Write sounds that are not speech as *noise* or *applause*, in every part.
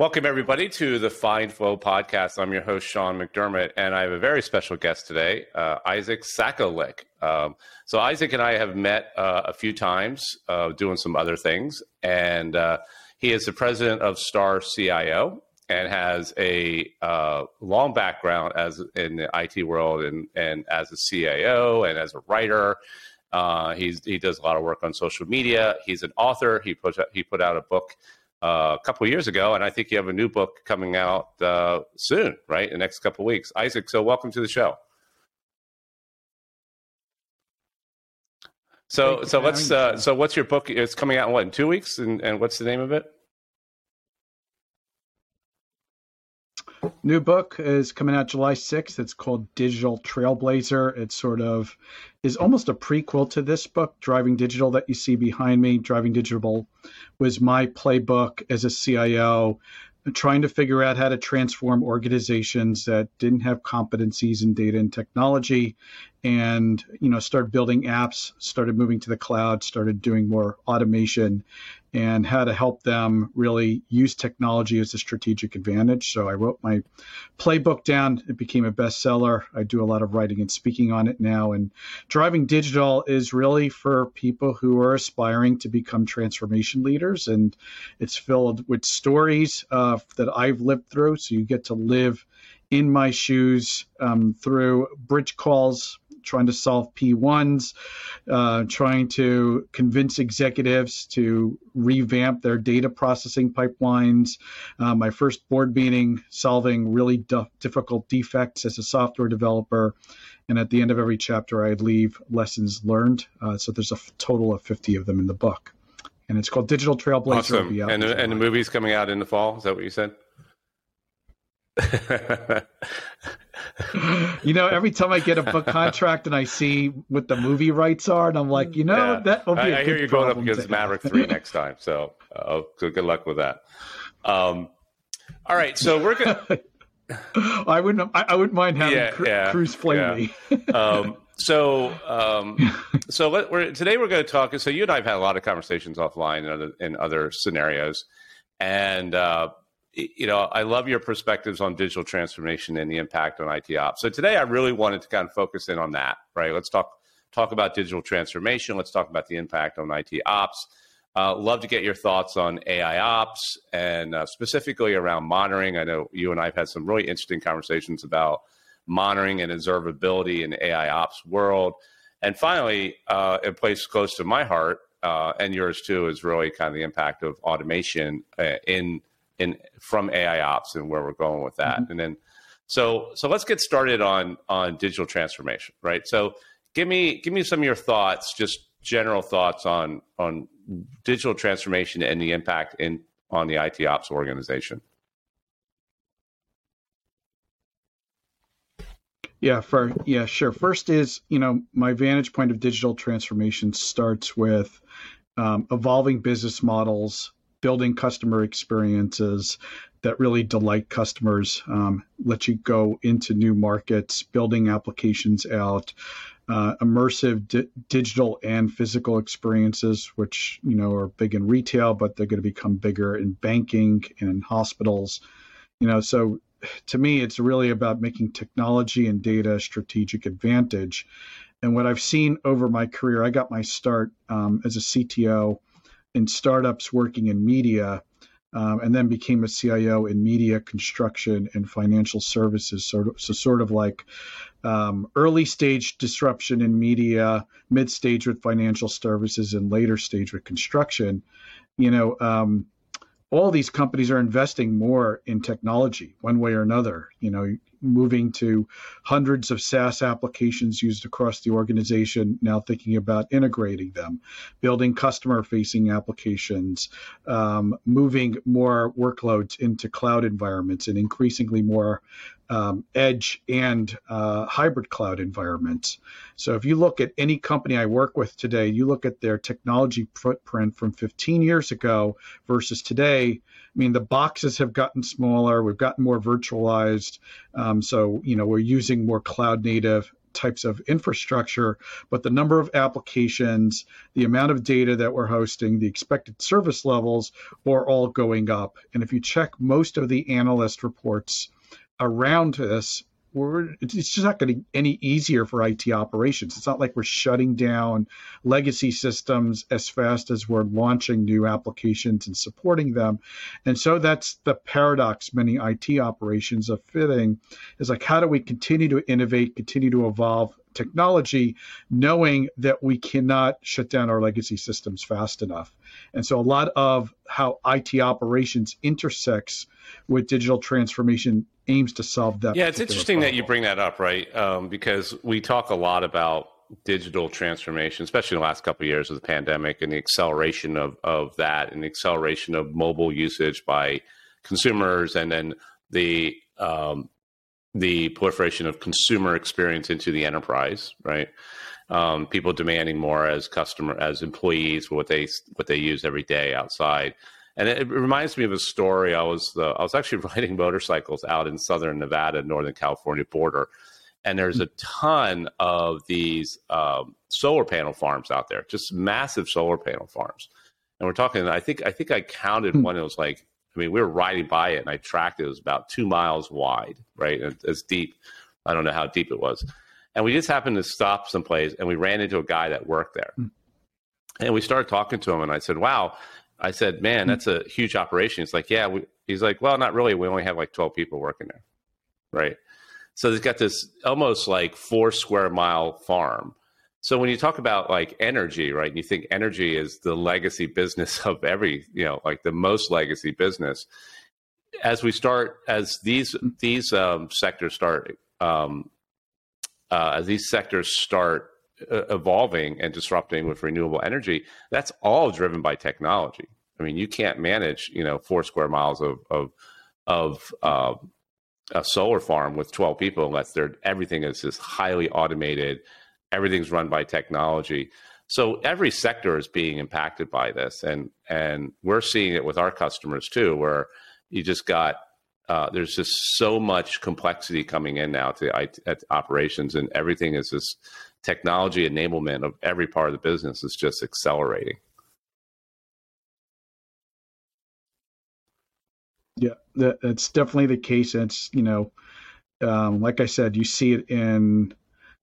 Welcome, everybody, to the Find Flow podcast. I'm your host, Sean McDermott, and I have a very special guest today, uh, Isaac Sacolick. Um, so, Isaac and I have met uh, a few times uh, doing some other things, and uh, he is the president of StarCIO and has a uh, long background as in the IT world and, and as a CIO and as a writer. Uh, he does a lot of work on social media. He's an author. He put, he put out a book uh, a couple years ago, and I think you have a new book coming out uh, soon, right? In the next couple weeks. Isaac, so welcome to the show. So, so let's. Uh, so, what's your book? It's coming out in what in two weeks, and, and what's the name of it? New book is coming out July 6th. It's called Digital Trailblazer. It sort of is almost a prequel to this book, Driving Digital, that you see behind me. Driving Digital was my playbook as a CIO, trying to figure out how to transform organizations that didn't have competencies in data and technology and you know start building apps started moving to the cloud started doing more automation and how to help them really use technology as a strategic advantage. So I wrote my playbook down. It became a bestseller. I do a lot of writing and speaking on it now. And driving digital is really for people who are aspiring to become transformation leaders. And it's filled with stories uh, that I've lived through. So you get to live in my shoes um, through bridge calls, trying to solve P1s, uh, trying to convince executives to revamp their data processing pipelines. Uh, my first board meeting, solving really d- difficult defects as a software developer. And at the end of every chapter, I leave lessons learned. Uh, so there's a f- total of 50 of them in the book. And it's called Digital Trailblazer. Awesome. And, and the movie's coming out in the fall. Is that what you said? *laughs* *laughs* *laughs* you know, every time I get a book contract and I see what the movie rights are, and I'm like, you know, yeah. that will be. I, I hear you're going up against Maverick Three *laughs* next time, so uh, good, good luck with that. Um, all right, so we're gonna. *laughs* I wouldn't. I, I, wouldn't mind having yeah, Cru- yeah, Cruise play yeah. me. um, so, um, so let, we're, today we're going to talk. So you and I have had a lot of conversations offline in other, in other scenarios, and uh, you know, I love your perspectives on digital transformation and the impact on IT ops. So today, I really wanted to kind of focus in on that. Right? Let's talk talk about digital transformation. Let's talk about the impact on IT ops. Uh, love to get your thoughts on AI ops and uh, specifically around monitoring. I know you and I have had some really interesting conversations about monitoring and observability in AI ops world. And finally, uh, a place close to my heart uh, and yours too is really kind of the impact of automation uh, in in from AI ops and where we're going with that. Mm-hmm. And then so so let's get started on on digital transformation, right? So give me give me some of your thoughts, just general thoughts on on digital transformation and the impact in on the IT ops organization. Yeah, for yeah, sure. First is you know my vantage point of digital transformation starts with um, evolving business models building customer experiences that really delight customers, um, let you go into new markets, building applications out, uh, immersive di- digital and physical experiences, which you know are big in retail, but they're going to become bigger in banking and in hospitals. You know, so to me, it's really about making technology and data a strategic advantage. And what I've seen over my career, I got my start um, as a CTO in startups working in media, um, and then became a CIO in media construction and financial services. So, so sort of like um, early stage disruption in media, mid stage with financial services, and later stage with construction. You know, um, all these companies are investing more in technology one way or another. You know, moving to hundreds of SaaS applications used across the organization, now thinking about integrating them, building customer facing applications, um, moving more workloads into cloud environments, and increasingly more um, edge and uh, hybrid cloud environments. So if you look at any company I work with today, you look at their technology footprint from 15 years ago versus today. I mean, the boxes have gotten smaller. We've gotten more virtualized. Um, so, you know, we're using more cloud native types of infrastructure, but the number of applications, the amount of data that we're hosting, the expected service levels are all going up. And if you check most of the analyst reports around this, we're it's just not getting any easier for IT operations. It's not like we're shutting down legacy systems as fast as we're launching new applications and supporting them. And so that's the paradox many IT operations are fitting is like how do we continue to innovate, continue to evolve technology, knowing that we cannot shut down our legacy systems fast enough. And so a lot of how IT operations intersects with digital transformation aims to solve that. Yeah, it's interesting problem. that you bring that up, right? Um, because we talk a lot about digital transformation, especially in the last couple of years of the pandemic and the acceleration of, of that and the acceleration of mobile usage by consumers and then the um, the proliferation of consumer experience into the enterprise, right? Um, people demanding more as customer as employees for what they what they use every day outside. And it, it reminds me of a story. I was uh, I was actually *laughs* riding motorcycles out in southern Nevada, northern California border, and there's a ton of these um, solar panel farms out there, just massive solar panel farms. And we're talking. I think I think I counted hmm. one. It was like I mean, we were riding by it, and I tracked it. It was about two miles wide, right? And it's deep. I don't know how deep it was. And we just happened to stop someplace, and we ran into a guy that worked there. Mm. And we started talking to him, and I said, "Wow." I said, "Man, hmm. that's a huge operation." He's like, "Yeah." We, he's like, "Well, not really. We only have like twelve people working there, right?" So they've got this almost like four square mile farm so when you talk about like energy, right, and you think energy is the legacy business *laughs* of every, you know, like the most legacy business. As we start, as these these um, sectors start, um, uh, as these sectors start uh, evolving and disrupting with renewable energy, that's all driven by technology. I mean, you can't manage, you know, four square miles of of of uh, a solar farm with 12 people unless they're everything is just highly automated everything's run by technology. So every sector is being impacted by this, and and we're seeing it with our customers too, where you just got uh, there's just so much complexity coming in now to IT, operations, and everything is this technology enablement of every part of the business is just accelerating. Yeah, that, that's definitely the case. It's you know, um, like I said, you see it in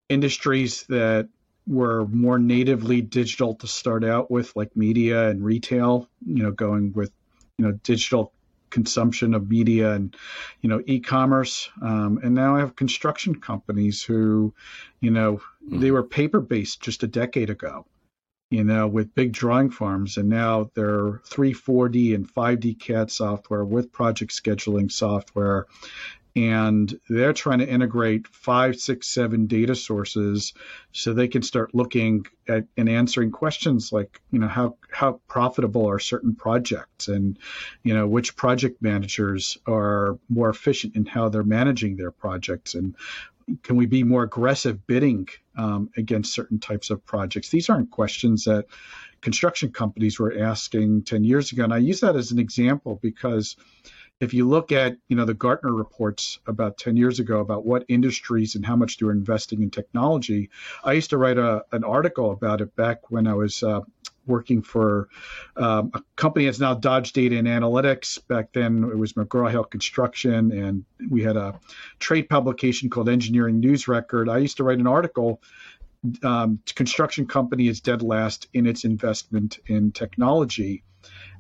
industries that were more natively digital to start out with, like media and retail, you know, going with, you know, digital consumption of media and, you know, e-commerce. Um, and now I have construction companies who, you know, mm. they were paper based just a decade ago, you know, with big drawing farms. And now they're 3, 4D and 5D CAD software with project scheduling software and they're trying to integrate five, six, seven data sources so they can start looking at and answering questions like, you know, how how profitable are certain projects, and you know, which project managers are more efficient in how they're managing their projects, and can we be more aggressive bidding um, against certain types of projects? These aren't questions that construction companies were asking 10 years ago. And I use that as an example because if you look at you know the Gartner reports about 10 years ago about what industries and how much they were investing in technology, I used to write a, an article about it back when I was uh, working for um, a company that's now Dodge Data and Analytics. Back then it was McGraw Hill Construction, and we had a trade publication called Engineering News Record. I used to write an article. Um, construction company is dead last in its investment in technology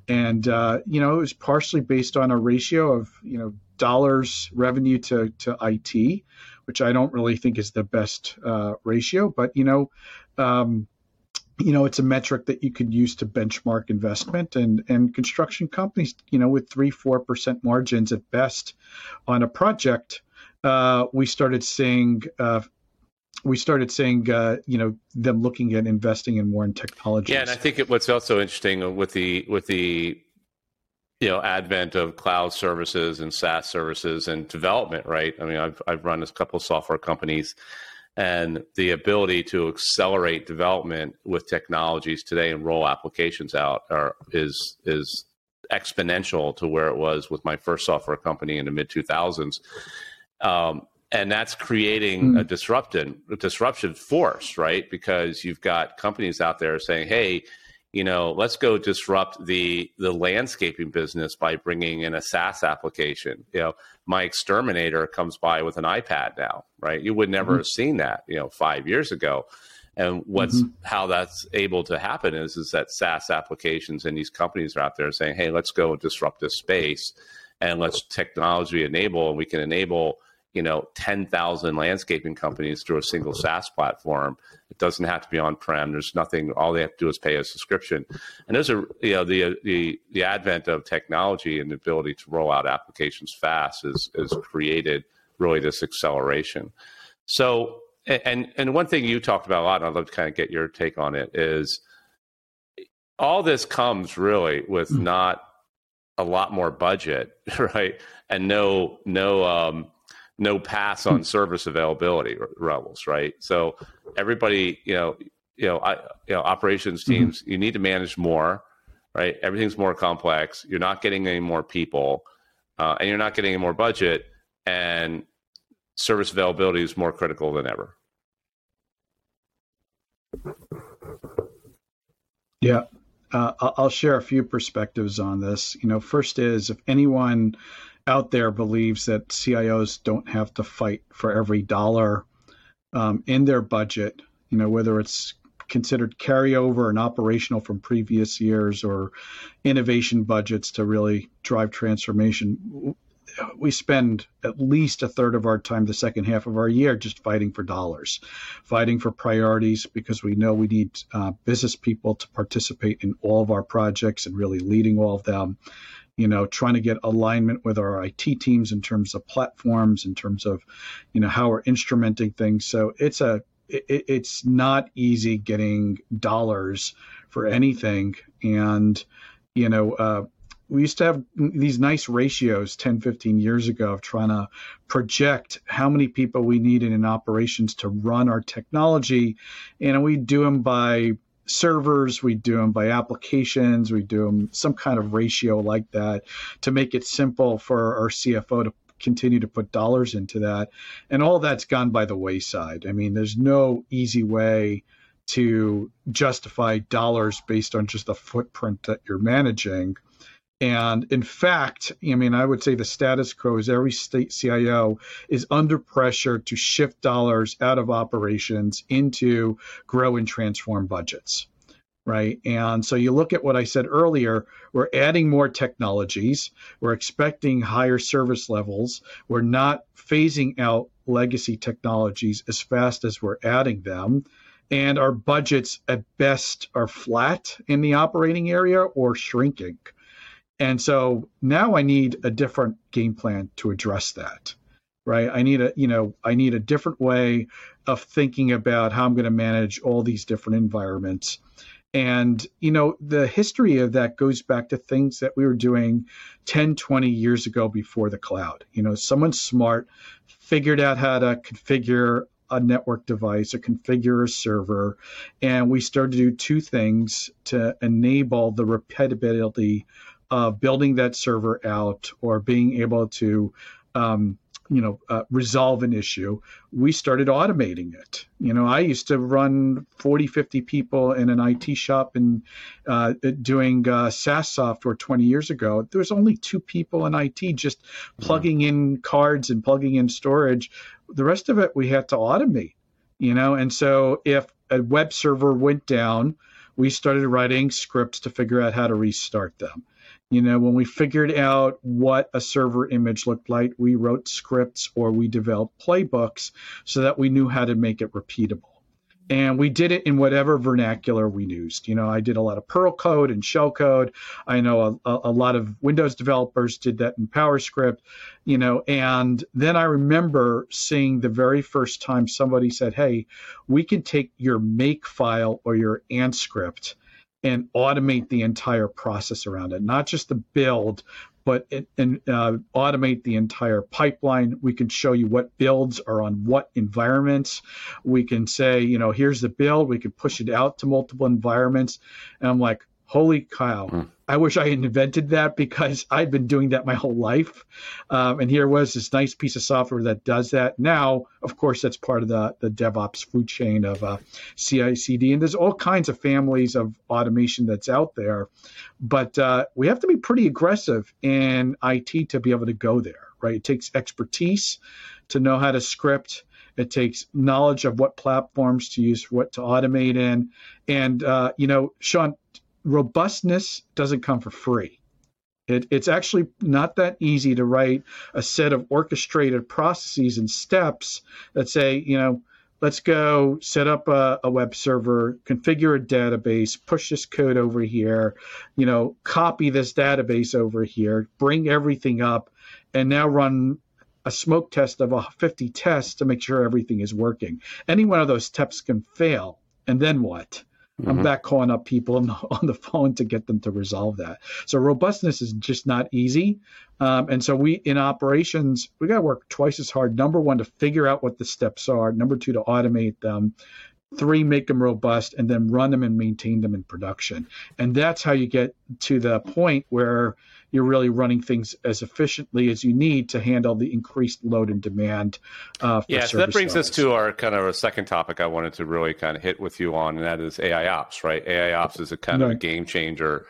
and uh, you know it was partially based on a ratio of you know dollars revenue to to IT, which I don't really think is the best uh, ratio, but you know. Um, you know, it's a metric that you could use to benchmark investment and, and construction companies, you know, with three, 4% margins at best on a project, uh, we started seeing uh, we started saying, uh, you know, them looking at investing in more in technology. Yeah, and I think it, what's also interesting with the with the you know advent of cloud services and SaaS services and development, right? I mean, I've I've run a couple software companies, and the ability to accelerate development with technologies today and roll applications out are is is exponential to where it was with my first software company in the mid 2000s. Um, and that's creating mm. a disruption a disruption force right because you've got companies out there saying hey you know let's go disrupt the the landscaping business by bringing in a SaaS application you know my exterminator comes by with an iPad now right you would never mm-hmm. have seen that you know 5 years ago and what's mm-hmm. how that's able to happen is is that SaaS applications and these companies are out there saying hey let's go disrupt this space and let's technology enable and we can enable you know 10,000 landscaping companies through a single SaaS platform. It doesn't have to be on prem. There's nothing. All they have to do is pay a subscription. And there's a you know the the the advent of technology and the ability to roll out applications fast has has created really this acceleration. So and and one thing you talked about a lot, and I'd love to kind of get your take on it, is all this comes really with mm. not a lot more budget, *laughs* right? And no no um, no pass on service availability levels, right? So everybody, you know, you know, I, you know, operations mm-hmm. teams, mm-hmm. you need to manage more, right? Everything's more complex. You're not getting any more people, uh, and you're not getting any more budget, and service availability is more critical than ever. Yeah, uh, I'll share a few perspectives on this. You know, first is if anyone out there believes that CIOs don't have to fight for every dollar um, in their budget, you know, whether it's considered carryover and operational from previous years or innovation budgets to really drive transformation. We spend at least a third of our time, the second half of our year, just fighting for dollars, fighting for priorities because we know we need uh, business people to participate in all of our projects and really leading all of them you know, trying to get alignment with our IT teams in terms of platforms, in terms of, you know, how we're instrumenting things. So it's a it, it's not easy getting dollars for anything, and you know. Uh, we used to have these nice ratios 10 15 years ago of trying to project how many people we needed in operations to run our technology and we do them by servers, we do them by applications, we do them some kind of ratio like that to make it simple for our CFO to continue to put dollars into that. And all that's gone by the wayside. I mean, there's no easy way to justify dollars based on just the footprint that you're managing. And in fact, I mean, I would say the status quo is every state CIO is under pressure to shift dollars out of operations into grow and transform budgets. Right. And so you look at what I said earlier, we're adding more technologies, we're expecting higher service levels, we're not phasing out legacy technologies as fast as we're adding them. And our budgets at best are flat in the operating area or shrinking. And so now I need a different game plan to address that. Right? I need a, you know, I need a different way of thinking about how I'm going to manage all these different environments. And, you know, the history of that goes back to things that we were doing 10, 20 years ago before the cloud. You know, someone smart figured out how to configure a network device or configure a server. And we started to do two things to enable the repeatability of building that server out or being able to um, you know uh, resolve an issue we started automating it. You know i used to run 40 50 people in an it shop and uh, doing uh, saas software 20 years ago. There was only two people in it just plugging in cards and plugging in storage. The rest of it we had to automate you know? And so if a web server went down we started writing scripts to figure out how to restart them you know, when we figured out what a server image looked like, we wrote scripts or we developed playbooks so that we knew how to make it repeatable. And we did it in whatever vernacular we used. You know, I did a lot of Perl code and shell code. I know a, a lot of Windows developers did that in PowerScript, you know, and then I remember seeing the very first time somebody said, Hey, we can take your make file or your Ant script and automate the entire process around it, not just the build, but it, and uh, automate the entire pipeline. We can show you what builds are on what environments. We can say, you know, here's the build. We can push it out to multiple environments. And I'm like, holy cow. Mm. I wish I had invented that because *laughs* I'd been doing that my whole life. Um, and here was this nice piece of software that does that. Now, of course, that's part of the, the DevOps food chain of uh, CI CD. And there's all kinds of families of automation that's out there. But uh, we have to be pretty aggressive in IT to be able to go there, right? It takes expertise to know how to script. It takes knowledge of what platforms to use, what to automate in. And, uh, you know, Sean, robustness doesn't come for free. It, it's actually not that easy to write a set of orchestrated processes and steps that say, you know, let's go set up a, a, web server, configure a database, push this code over here, you know, copy this database over here, bring everything up, and now run a smoke test of a 50 tests to make sure everything is working. Any one of those steps can fail. And then what? Mm-hmm. I'm back calling up people on the, *laughs* on the, phone to get them to resolve that. So robustness is just not easy. Um, and so we in operations, we got to work twice as hard. Number one, to figure out what the steps are. Number two, to automate them. Three, make them robust, and then run them and maintain them in production. And that's how you get to the point where you're really running things as efficiently as you need to handle the increased load and demand. Uh, yeah, so that brings levels. us to our kind of a second topic I wanted to really kind of hit with you on, and that is AI ops, right? AI ops is a kind right. of a game changer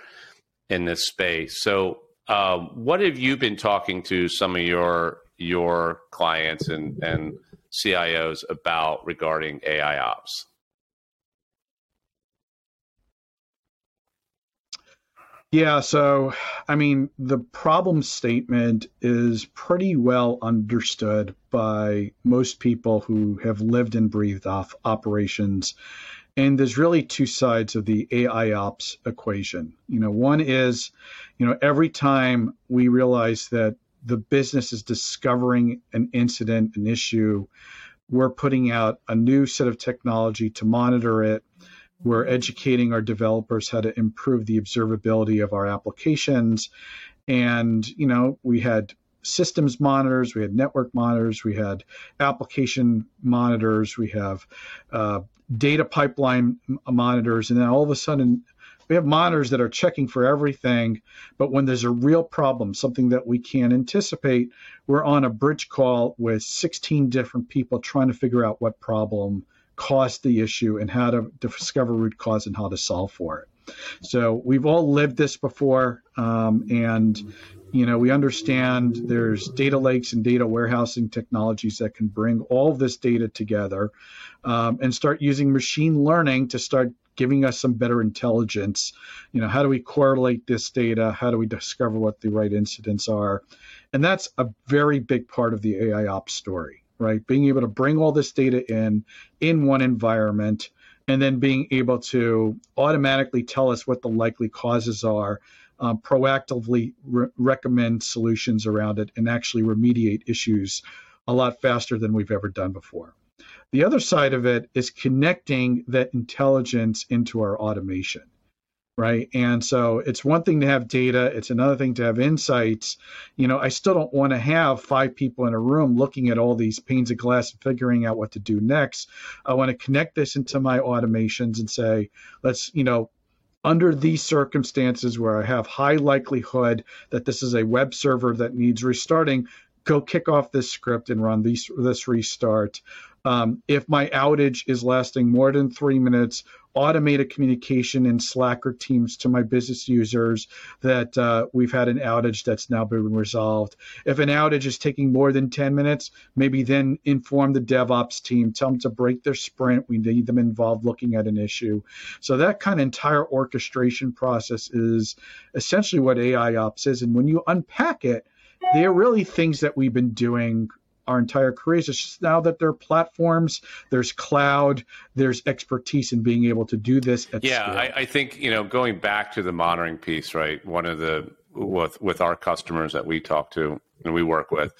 in this space. So, um, what have you been talking to some of your your clients and and CIOs about regarding AI ops? Yeah, so I mean, the problem statement is pretty well understood by most people who have lived and breathed off operations. And there's really two sides of the AI ops equation. You know, one is, you know, every time we realize that the business is discovering an incident, an issue, we're putting out a new set of technology to monitor it we're educating our developers how to improve the observability of our applications. And, you know, we had systems monitors, we had network monitors, we had application monitors, we have uh, data pipeline monitors, and then all of a sudden we have monitors that are checking for everything. But when there's a real problem, something that we can't anticipate, we're on a bridge call with 16 different people trying to figure out what problem caused the issue and how to discover root cause and how to solve for it. So we've all lived this before, um, and you know we understand there's data lakes and data warehousing technologies that can bring all this data together um, and start using machine learning to start giving us some better intelligence. You know, how do we correlate this data? How do we discover what the right incidents are? And that's a very big part of the AI ops story right? Being able to bring all this data in in one environment and then being able to automatically tell us what the likely causes are, um, proactively re- recommend solutions around it, and actually remediate issues a lot faster than we've ever done before. The other side of it is connecting that intelligence into our automation right? And so it's one thing to have data, it's another thing to have insights. You know, I still don't want to have five people in a room looking at all these panes of glass and figuring out what to do next. I want to connect this into my automations and say, let's, you know, under these circumstances where I have high likelihood that this is a web server that needs restarting, go kick off this script and run these, this restart. Um, if my outage is lasting more than three minutes, automate a communication in Slack or Teams to my business users that uh, we've had an outage that's now been resolved. If an outage is taking more than 10 minutes, maybe then inform the DevOps team, tell them to break their sprint. We need them involved looking at an issue. So that kind of entire orchestration process is essentially what AI Ops is. And when you unpack it, they're really things that we've been doing our entire careers. It's just now that there are platforms, there's cloud, there's expertise in being able to do this. yeah, I, I, think you know going back to the monitoring piece, right? One of the with with our customers that we talk to and we work with.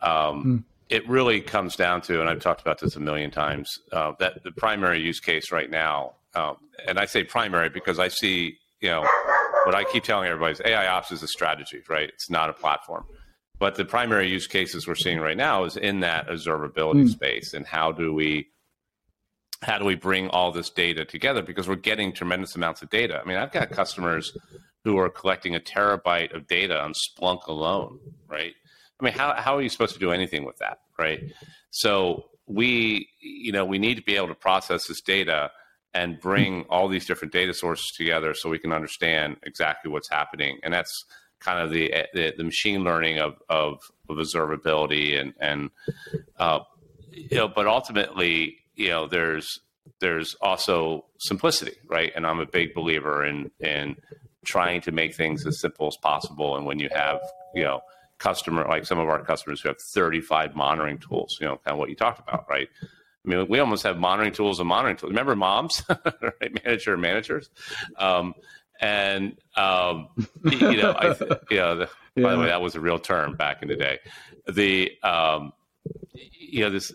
Um, mm. It really comes down to, and I've talked about this a million times, uh, that the primary use case right now, um, and I say primary because I see, you know, what I keep telling everybody is AI ops is a strategy, right? It's not a platform. But the primary use cases we're seeing right now is in that observability mm. space, and how do we how do we bring all this data together because we're getting tremendous amounts of data. I mean, I've got customers who are collecting a terabyte of data on Splunk alone, right? I mean, how, how are you supposed to do anything with that, right? So we, you know, we need to be able to process this data and bring all these different data sources together so we can understand exactly what's happening. And that's kind of the the, the machine learning of, of, of observability and and uh, you know, but ultimately, you know, there's there's also simplicity, right? And I'm a big believer in in trying to make things as simple as possible. And when you have, you know, customer like some of our customers who have 35 monitoring tools, you know, kind of what you talked about, right? I mean, we almost have monitoring tools and monitoring tools. Remember moms, *laughs* right? Manager managers. Um, and um, you know, I, you know, the, *laughs* yeah. by the way, that was a real term back in the day. The um, you know this.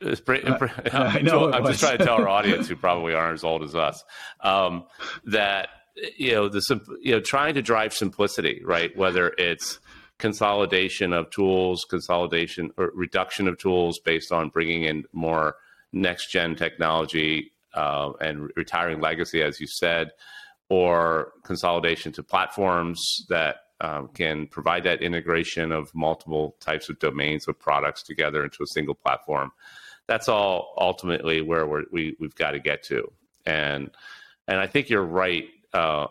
this uh, I know I'm just trying to tell our audience, who probably aren't as old as us, um, that you know the you know trying to drive simplicity, right? Whether it's consolidation of tools, consolidation or reduction of tools based on bringing in more next gen technology uh, and retiring legacy, as you said, or consolidation to platforms that um, can provide that integration of multiple types of domains of products together into a single platform. That's all ultimately where we're, we we've got to get to, and and I think you're right. Uh,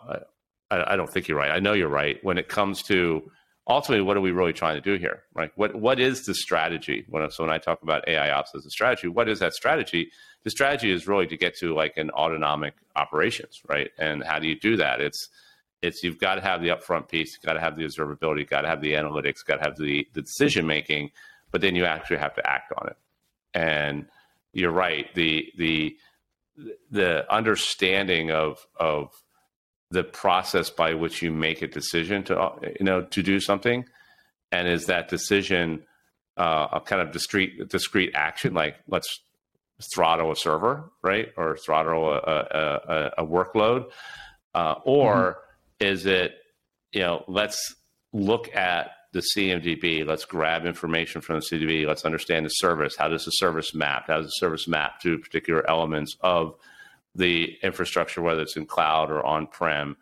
I, I don't think you're right. I know you're right when it comes to ultimately, what are we really trying to do here? Right? What what is the strategy? When, so when I talk about AI ops as a strategy, what is that strategy? The strategy is really to get to like an autonomic operations, right? And how do you do that? It's it's you've got to have the upfront piece, you've got to have the observability, you've got to have the analytics, got to have the the decision making, but then you actually have to act on it. And you're right. The the the understanding of of the process by which you make a decision to you know to do something and is that decision uh, a kind of discrete discrete action like let's throttle a server right or throttle a, a, a, a workload uh, or mm-hmm. is it you know let's look at the CMDB. Let's grab information from the CMDB. Let's understand the service. How does the service map? How does the service map to particular elements of the infrastructure, whether it's in cloud or on prem.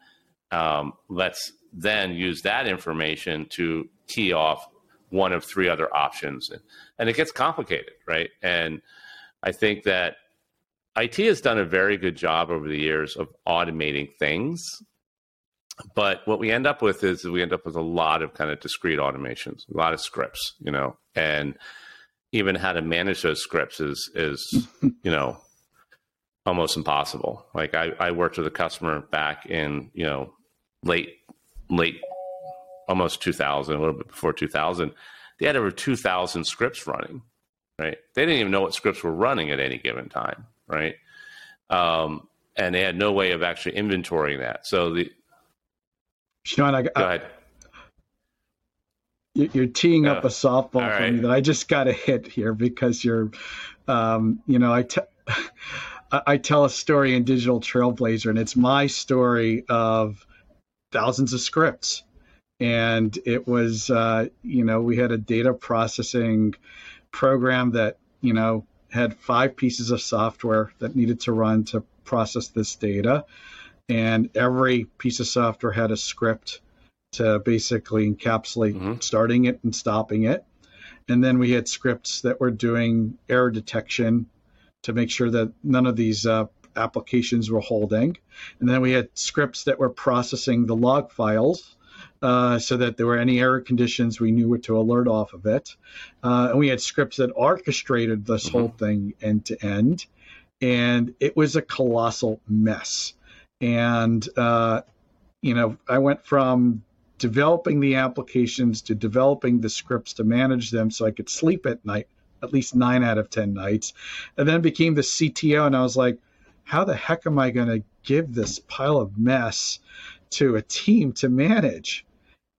Um, let's then use that information to key off one of three other options. And it gets complicated, right? And I think that IT has done a very good job over the years of automating things. But what we end up with is we end up with a lot of kind of discrete automations, a lot of scripts, you know, and even how to manage those scripts is is *laughs* you know almost impossible. Like I, I worked with a customer back in, you know, late, late, almost 2000, a little bit before 2000. They had over 2000 scripts running, right? They didn't even know what scripts were running at any given time, right? Um, and they had no way of actually inventorying that. So the, Sean, I, go ahead. You're teeing up a softball right. for me that I just got to hit here because you're, um, you know, I. T- *laughs* I tell a story in Digital Trailblazer, and it's my story of thousands of scripts. And it was, uh, you know, we had a data processing program that, you know, had five pieces of software that needed to run to process this data. And every piece of software had a script to basically encapsulate mm-hmm. starting it and stopping it. And then we had scripts that were doing error detection to make sure that none of these uh, applications were holding. And then we had scripts that were processing the log files uh, so that there were any error conditions, we knew what to alert off of it. Uh, and we had scripts that orchestrated this mm-hmm. whole thing end to end. And it was a colossal mess. And, uh, you know, I went from developing the applications to developing the scripts to manage them so I could sleep at night at least nine out of 10 nights. And then became the CTO, and I was like, how the heck am I going to give this pile of mess to a team to manage?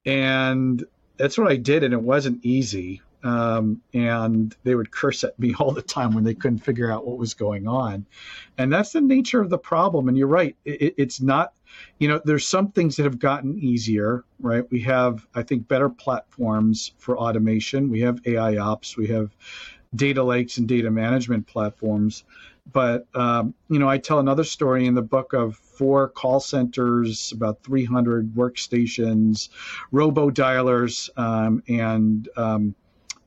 And that's what I did, and it wasn't easy. Um, and they would curse at me *laughs* all the time when they couldn't figure out what was going on. And that's the nature of the problem. And you're right, it, it's not you know, there's some things that have gotten easier, right? We have, I think, better platforms for automation. We have AI ops, we have data lakes and data management platforms. But um, you know, I tell another story in the book of four call centers, about 300 workstations, robo dialers, um, and um,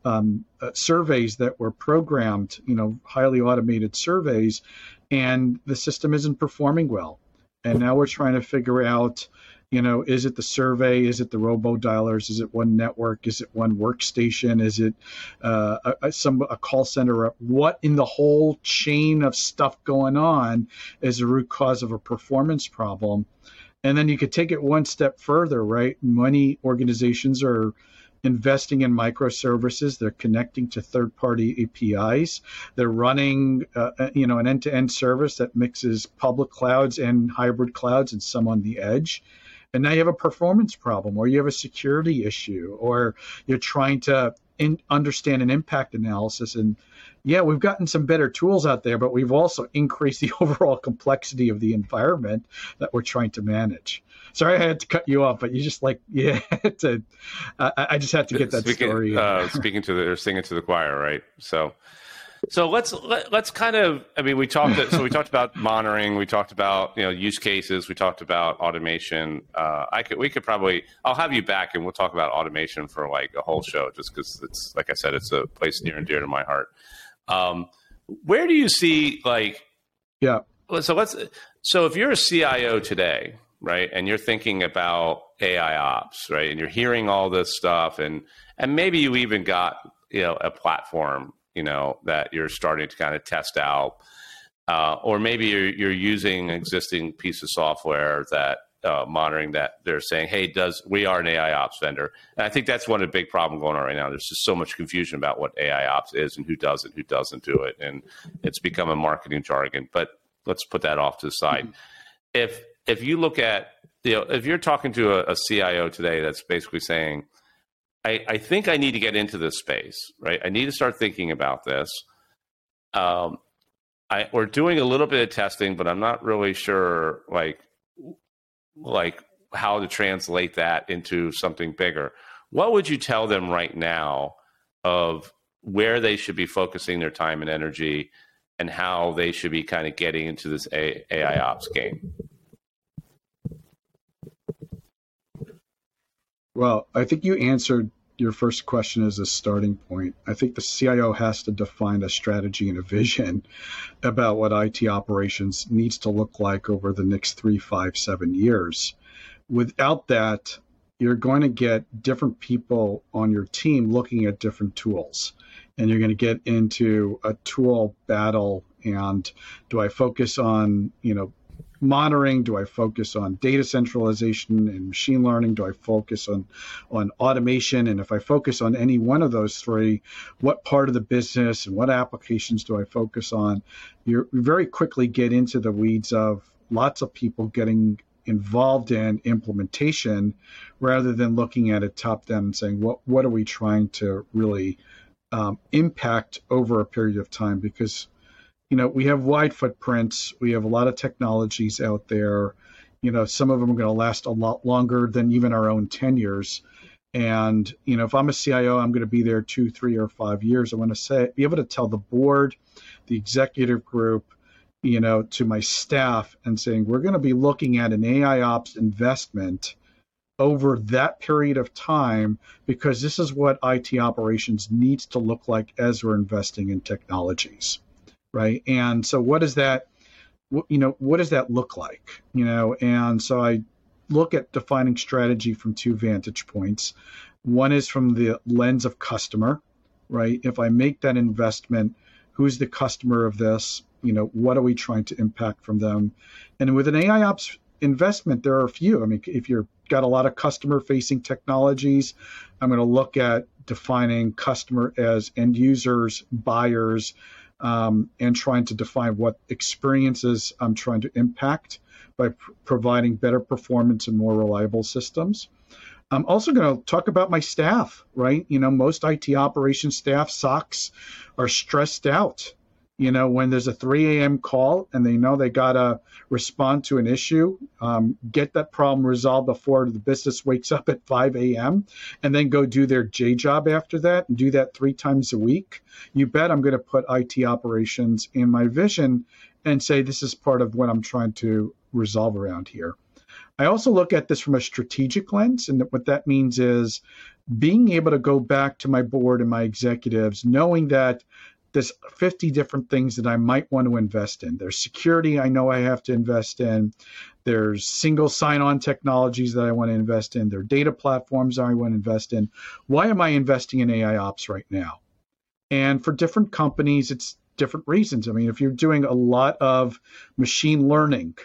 um, uh, surveys that were programmed, you know, highly automated surveys, and the system isn't performing well. And now we're trying to figure out, you know, is it the survey? Is it the robo dialers? Is it one network? Is it one workstation? Is it uh, a, some a call center? What in the whole chain of stuff going on is the root cause of a performance problem? And then you could take it one step further, right? Many organizations are investing in microservices. They're connecting to third-party APIs. They're running, uh, uh, you know, an end-to-end service that mixes public clouds and hybrid clouds and some on the edge. And now you have a performance problem, or you have a security issue, or you're trying to in, understand an impact analysis. And yeah, we've gotten some better tools out there, but we've also increased the *laughs* overall complexity of the environment that we're trying to manage. Sorry, I had to cut you off, but you just like *laughs* yeah, to, I, I just had to get that speaking, story. Uh, speaking to the or singing to the choir, right? So, so let's let, us let us kind of. I mean, we talked. so we talked about monitoring. We talked about you know use cases. We talked about automation. Uh, I could we could probably. I'll have you back, and we'll talk about automation for like a whole show, just because it's like I said, it's a place near and dear to my heart. Um, where do you see like? Yeah. So let's. So if you're a CIO today, right? And you're thinking about AI ops, right? And you're hearing all this stuff, and and maybe you even got you know a platform, you know, that you're starting to kind of test out, uh, or maybe you're you're using existing piece of software that uh, monitoring that they're saying, hey, does we are an AI ops vendor, and I think that's one of the big problems going on right now. There's just so much confusion about what AI ops is and who does it, who doesn't do it, and it's become a marketing jargon. But let's put that off to the side. Mm-hmm. If if you look at you know if you're talking to a, a CIO today that's basically saying, I, I think I need to get into this space, right? I need to start thinking about this. Um, I, we're doing a little bit of testing, but I'm not really sure, like, like how to translate that into something bigger. What would you tell them right now of where they should be focusing their time and energy, and how they should be kind of getting into this AI ops game? Well, I think you answered your first question as a starting point. I think the CIO has to define a strategy and a vision *laughs* about what IT operations needs to look like over the next three, five, seven years. Without that, you're going to get different people on your team looking at different tools. And you're going to get into a tool battle. And do I focus on, you know, monitoring? Do I focus on data centralization and machine learning? Do I focus on on automation? And if I focus on any one of those three, what part of the business and what applications do I focus on? You very quickly get into the weeds of lots of people getting involved in implementation rather than looking at it top down and saying what what are we trying to really um, impact over a period of time because you know, we have wide footprints. We have a lot of technologies out there. You know, some of them are going to last a lot longer than even our own tenures. And you know, if I'm a CIO, I'm going to be there two, three, or five years. I want to say, be able to tell the board, the executive group, you know, to my staff, and saying we're going to be looking at an AI ops investment over that period of time because this is what IT operations needs to look like as we're investing in technologies right? And so, what does that, you know, what does that look like, you know? And so, I look at defining strategy from two vantage points. One is from the lens of customer, right? If I make that investment, who's the customer of this? You know, what are we trying to impact from them? And with an AI ops investment, there are a few. I mean, if you've got a lot of customer facing technologies, I'm going to look at defining customer as end users, buyers, um, and trying to define what experiences I'm trying to impact by pr- providing better performance and more reliable systems. I'm also going to talk about my staff, right? You know, most IT operations staff, SOCs, are stressed out. You know, when there's a 3 a.m. call and they know they got to respond to an issue, um, get that problem resolved before the business wakes up at 5 a.m., and then go do their J job after that and do that three times a week, you bet I'm going to put IT operations in my vision and say this is part of what I'm trying to resolve around here. I also look at this from a strategic lens, and what that means is being able to go back to my board and my executives, knowing that there's 50 different things that I might want to invest in. There's security I know I have to invest in. There's single sign on technologies that I want to invest in. There are data platforms I want to invest in. Why am I investing in AI ops right now? And for different companies, it's different reasons. I mean, if you're doing a lot of machine learning,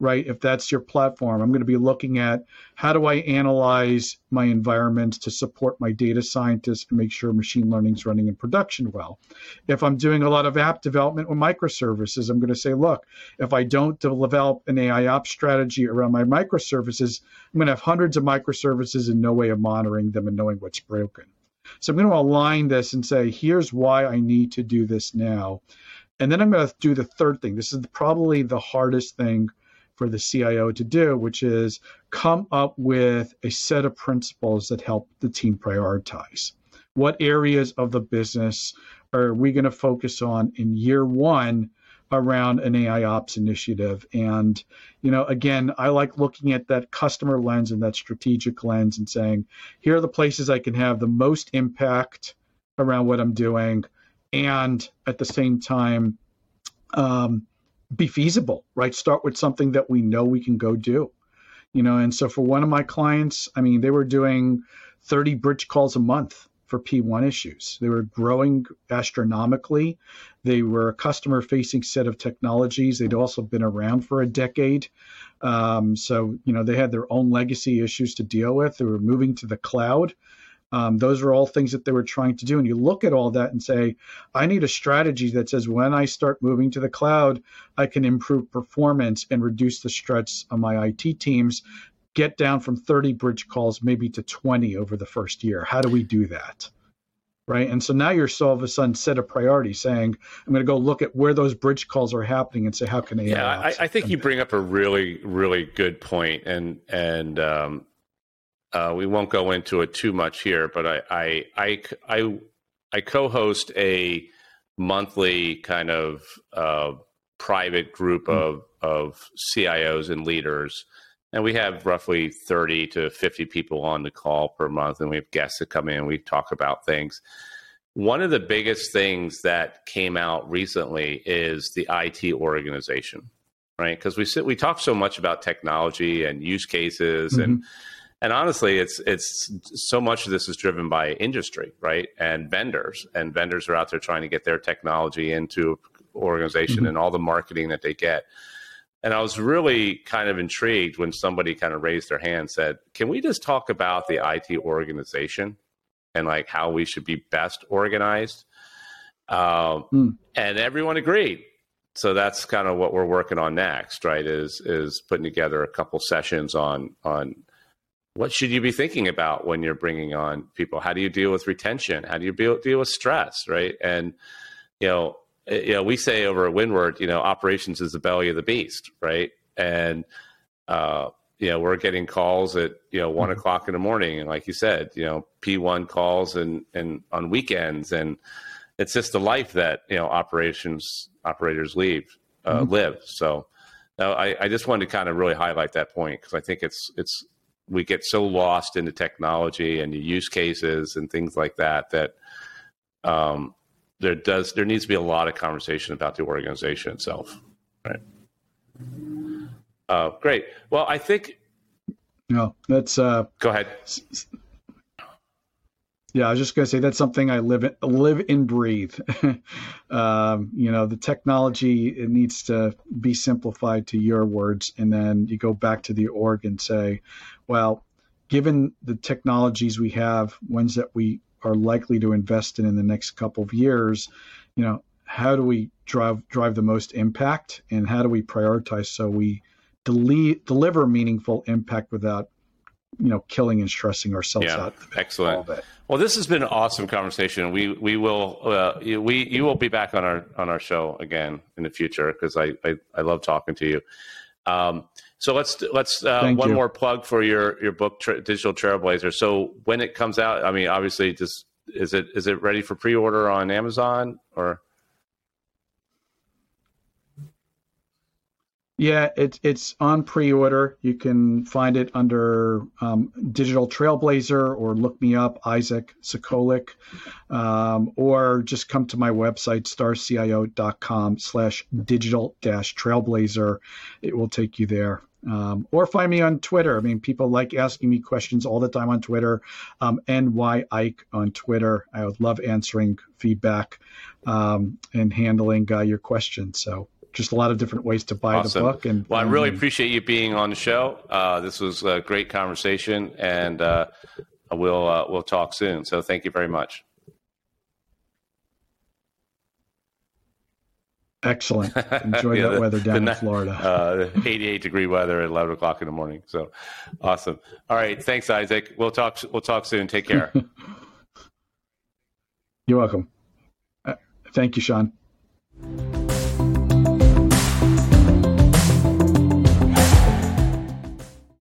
right? If that's your platform, I'm going to be looking at how do I analyze my environments to support my data scientists and make sure machine learning is running in production well. If I'm doing a lot of app development with microservices, I'm going to say, look, if I don't develop an AI ops strategy around my microservices, I'm going to have hundreds of microservices and no way of monitoring them and knowing what's broken. So I'm going to align this and say, here's why I need to do this now. And then I'm going to do the third thing. This is probably the hardest thing for the CIO to do, which is come up with a set of principles that help the team prioritize. What areas of the business are we going to focus on in year one around an AI ops initiative? And, you know, again, I like looking at that customer lens and that strategic lens and saying, here are the places I can have the most impact around what I'm doing. And at the same time, um, be feasible, right? Start with something that we know we can go do. You know, and so for one of my clients, I mean, they were doing 30 bridge calls a month for P1 issues. They were growing astronomically. They were a customer facing set of technologies. They'd also been around for a decade. Um, so, you know, they had their own legacy issues to deal with. They were moving to the cloud. Um, those are all things that they were trying to do. And you look at all that and say, I need a strategy that says when I start moving to the cloud, I can improve performance and reduce the stress on my IT teams, get down from 30 bridge calls maybe to 20 over the first year. How do we do that? Right. And so now you're so all of a sudden set a priority saying, I'm going to go look at where those bridge calls are happening and say, how can AI? Yeah, I, I think you bring up a really, really good point. And, and, um, uh, we won't go into it too much here, but I I I I, I co-host a monthly kind of uh, private group mm. of of CIOs and leaders, and we have roughly thirty to fifty people on the call per month, and we have guests that come in. And we talk about things. One of the biggest things that came out recently is the IT organization, right? Because we sit, we talk so much about technology and use cases mm-hmm. and and honestly it's it's so much of this is driven by industry right and vendors and vendors are out there trying to get their technology into organization mm-hmm. and all the marketing that they get and i was really kind of intrigued when somebody kind of raised their hand and said can we just talk about the it organization and like how we should be best organized um, mm. and everyone agreed so that's kind of what we're working on next right is is putting together a couple sessions on on what should you be thinking about when you're bringing on people? How do you deal with retention? How do you deal, deal with stress? Right. And, you know, eh, you know, we say over at Windward, you know, operations is the belly of the beast. Right. And, uh, you know, we're getting calls at, you know, one mm-hmm. o'clock in the morning. And like you said, you know, P1 calls and, and on weekends. And it's just the life that, you know, operations operators leave, uh, mm-hmm. live. So, uh, I, I just wanted to kind of really highlight that point because I think it's, it's, we get so lost in the technology and the use cases and things like that that um, there does there needs to be a lot of conversation about the organization itself. Right. Uh, great. Well i think no that's uh go ahead yeah, I was just going to say that's something I live in, live and breathe. *laughs* um, you know, the technology it needs to be simplified to your words, and then you go back to the org and say, well, given the technologies we have, ones that we are likely to invest in in the next couple of years, you know, how do we drive drive the most impact, and how do we prioritize so we dele- deliver meaningful impact without you know killing and stressing ourselves Yeah, out. excellent. Well, this has been an awesome conversation. We we will uh, you- we you will be back on our on our show again in the future because I, I I love talking to you. Um, so let's let's uh, one you. more plug for your your book, Tra- Digital Trailblazer. So when it comes out, I mean, obviously, just is it is it ready for pre order on Amazon or? Yeah, it's it's on pre-order. You can find it under um, Digital Trailblazer or look me up, Isaac Sacolick, um, or just come to my website, starcio.com slash digital dash trailblazer. It will take you there. Um, or find me on Twitter. I mean, people like asking me questions all the time on Twitter. Um, NY Ike on Twitter. I would love answering feedback um, and handling uh, your questions. So just a lot of different ways to buy Awesome. the book. And Well, I really appreciate you being on the show. Uh, this was a great conversation, and uh, we'll uh, we'll talk soon. So thank you very much. excellent. *laughs* Enjoy Yeah, that the- weather the down in Florida. Uh, 88 degree weather at 11 o'clock in the morning. So awesome. All right. Thanks, Isaac. We'll talk. We'll talk soon. Take care. *laughs* You're welcome. Uh, thank you, Sean.